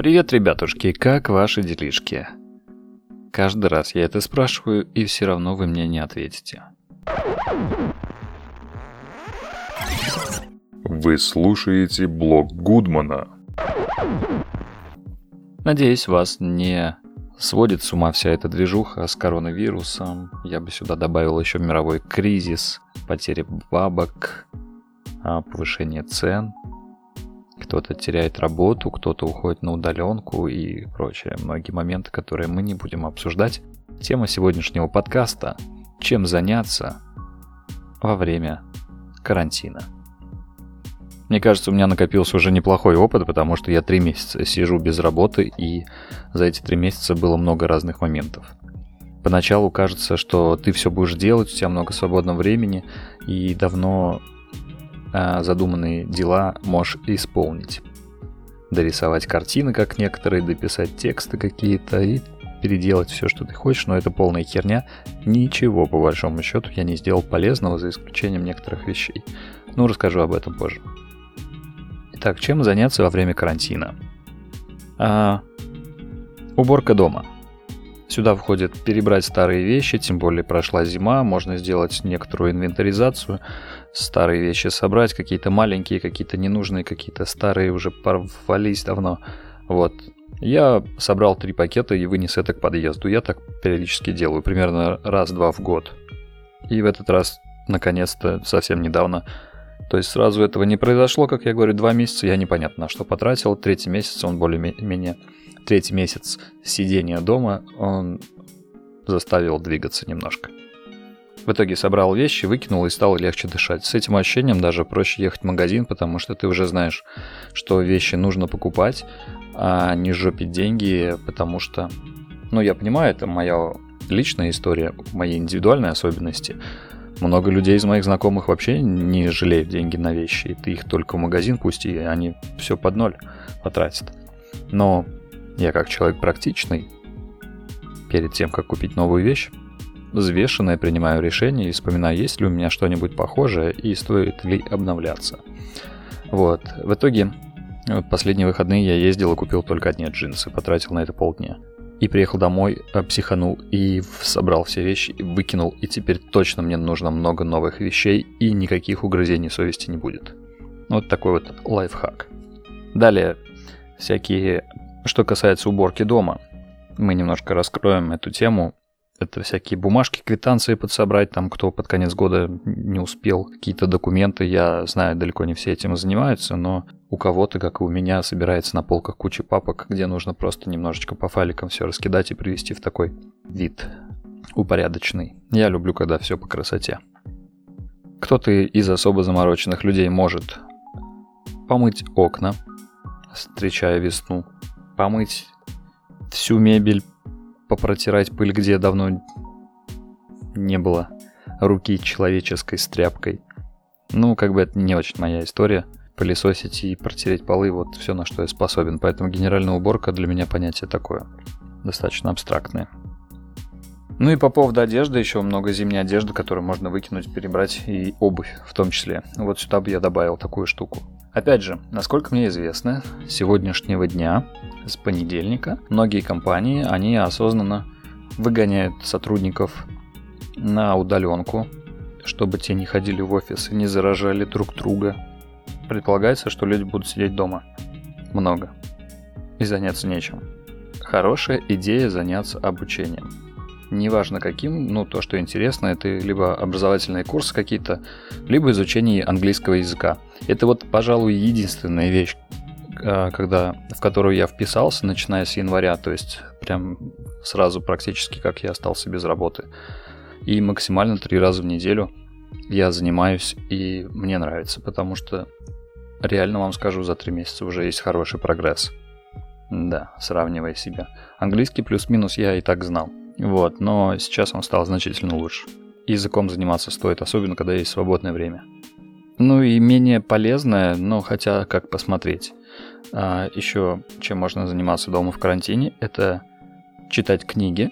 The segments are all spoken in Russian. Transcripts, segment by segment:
Привет, ребятушки, как ваши делишки? Каждый раз я это спрашиваю, и все равно вы мне не ответите. Вы слушаете блог Гудмана. Надеюсь, вас не сводит с ума вся эта движуха с коронавирусом. Я бы сюда добавил еще мировой кризис, потери бабок, а, повышение цен – кто-то теряет работу, кто-то уходит на удаленку и прочее. Многие моменты, которые мы не будем обсуждать. Тема сегодняшнего подкаста – чем заняться во время карантина. Мне кажется, у меня накопился уже неплохой опыт, потому что я три месяца сижу без работы, и за эти три месяца было много разных моментов. Поначалу кажется, что ты все будешь делать, у тебя много свободного времени, и давно задуманные дела можешь исполнить. Дорисовать картины, как некоторые, дописать тексты какие-то и переделать все, что ты хочешь, но это полная херня. Ничего, по большому счету, я не сделал полезного, за исключением некоторых вещей. Ну, расскажу об этом позже. Итак, чем заняться во время карантина? А, уборка дома. Сюда входит перебрать старые вещи, тем более прошла зима, можно сделать некоторую инвентаризацию, старые вещи собрать, какие-то маленькие, какие-то ненужные, какие-то старые уже порвались давно. Вот. Я собрал три пакета и вынес это к подъезду. Я так периодически делаю, примерно раз-два в год. И в этот раз, наконец-то, совсем недавно. То есть сразу этого не произошло, как я говорю, два месяца я непонятно на что потратил. Третий месяц он более-менее третий месяц сидения дома он заставил двигаться немножко. В итоге собрал вещи, выкинул и стало легче дышать. С этим ощущением даже проще ехать в магазин, потому что ты уже знаешь, что вещи нужно покупать, а не жопить деньги, потому что, ну я понимаю, это моя личная история, мои индивидуальные особенности. Много людей из моих знакомых вообще не жалеют деньги на вещи, и ты их только в магазин пусти, и они все под ноль потратят. Но я как человек практичный, перед тем, как купить новую вещь, взвешенное принимаю решение и вспоминаю, есть ли у меня что-нибудь похожее и стоит ли обновляться. Вот. В итоге, последние выходные я ездил и купил только одни джинсы, потратил на это полдня. И приехал домой, э, психанул и собрал все вещи, выкинул, и теперь точно мне нужно много новых вещей, и никаких угрызений совести не будет. Вот такой вот лайфхак. Далее, всякие что касается уборки дома, мы немножко раскроем эту тему. Это всякие бумажки, квитанции подсобрать, там кто под конец года не успел, какие-то документы. Я знаю, далеко не все этим занимаются, но у кого-то, как и у меня, собирается на полках куча папок, где нужно просто немножечко по файликам все раскидать и привести в такой вид упорядоченный. Я люблю, когда все по красоте. Кто-то из особо замороченных людей может помыть окна, встречая весну, помыть всю мебель, попротирать пыль, где давно не было руки человеческой с тряпкой. Ну, как бы это не очень моя история. Пылесосить и протереть полы, вот все, на что я способен. Поэтому генеральная уборка для меня понятие такое. Достаточно абстрактное. Ну и по поводу одежды, еще много зимней одежды, которую можно выкинуть, перебрать, и обувь в том числе. Вот сюда бы я добавил такую штуку. Опять же, насколько мне известно, с сегодняшнего дня, с понедельника, многие компании, они осознанно выгоняют сотрудников на удаленку, чтобы те не ходили в офис и не заражали друг друга. Предполагается, что люди будут сидеть дома. Много. И заняться нечем. Хорошая идея заняться обучением неважно каким, ну, то, что интересно, это либо образовательные курсы какие-то, либо изучение английского языка. Это вот, пожалуй, единственная вещь, когда, в которую я вписался, начиная с января, то есть прям сразу практически как я остался без работы. И максимально три раза в неделю я занимаюсь, и мне нравится, потому что реально вам скажу, за три месяца уже есть хороший прогресс. Да, сравнивая себя. Английский плюс-минус я и так знал. Вот, но сейчас он стал значительно лучше. Языком заниматься стоит, особенно когда есть свободное время. Ну и менее полезное, но хотя как посмотреть. А, еще чем можно заниматься дома в карантине, это читать книги,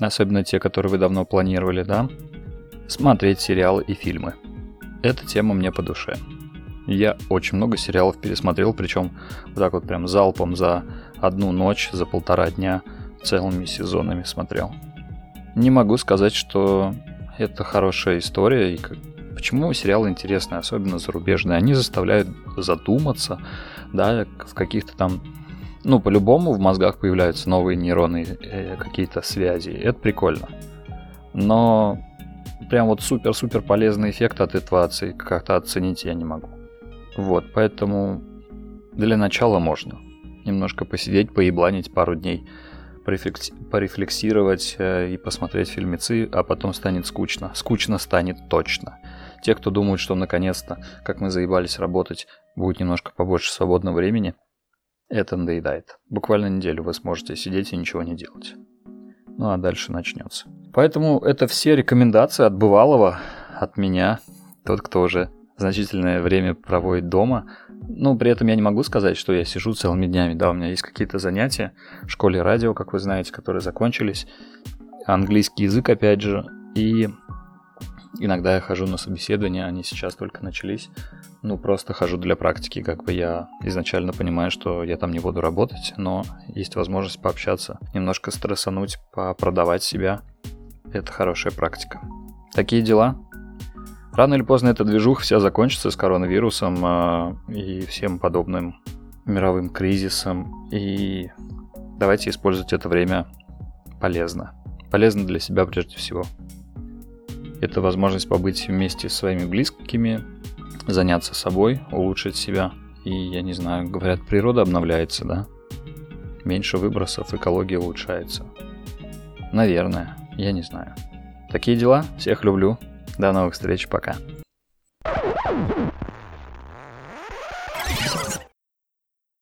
особенно те, которые вы давно планировали, да, смотреть сериалы и фильмы. Эта тема мне по душе. Я очень много сериалов пересмотрел, причем вот так вот прям залпом за одну ночь за полтора дня целыми сезонами смотрел. Не могу сказать, что это хорошая история. И почему сериалы интересные, особенно зарубежные? Они заставляют задуматься, да, в каких-то там ну, по-любому в мозгах появляются новые нейроны, э, какие-то связи. Это прикольно. Но прям вот супер-супер полезный эффект от этого как-то оценить я не могу. Вот, поэтому для начала можно. Немножко посидеть, поебланить пару дней, порефлексировать э, и посмотреть фильмецы, а потом станет скучно. Скучно станет точно. Те, кто думают, что наконец-то, как мы заебались работать, будет немножко побольше свободного времени – это надоедает. Буквально неделю вы сможете сидеть и ничего не делать. Ну а дальше начнется. Поэтому это все рекомендации от бывалого, от меня, тот, кто уже значительное время проводит дома. Ну, при этом я не могу сказать, что я сижу целыми днями. Да, у меня есть какие-то занятия в школе радио, как вы знаете, которые закончились. Английский язык, опять же. И иногда я хожу на собеседования, они сейчас только начались ну, просто хожу для практики, как бы я изначально понимаю, что я там не буду работать, но есть возможность пообщаться, немножко стрессануть, продавать себя. Это хорошая практика. Такие дела. Рано или поздно эта движуха вся закончится с коронавирусом э, и всем подобным мировым кризисом. И давайте использовать это время полезно. Полезно для себя прежде всего. Это возможность побыть вместе с своими близкими, заняться собой, улучшить себя. И, я не знаю, говорят, природа обновляется, да? Меньше выбросов, экология улучшается. Наверное, я не знаю. Такие дела, всех люблю. До новых встреч, пока.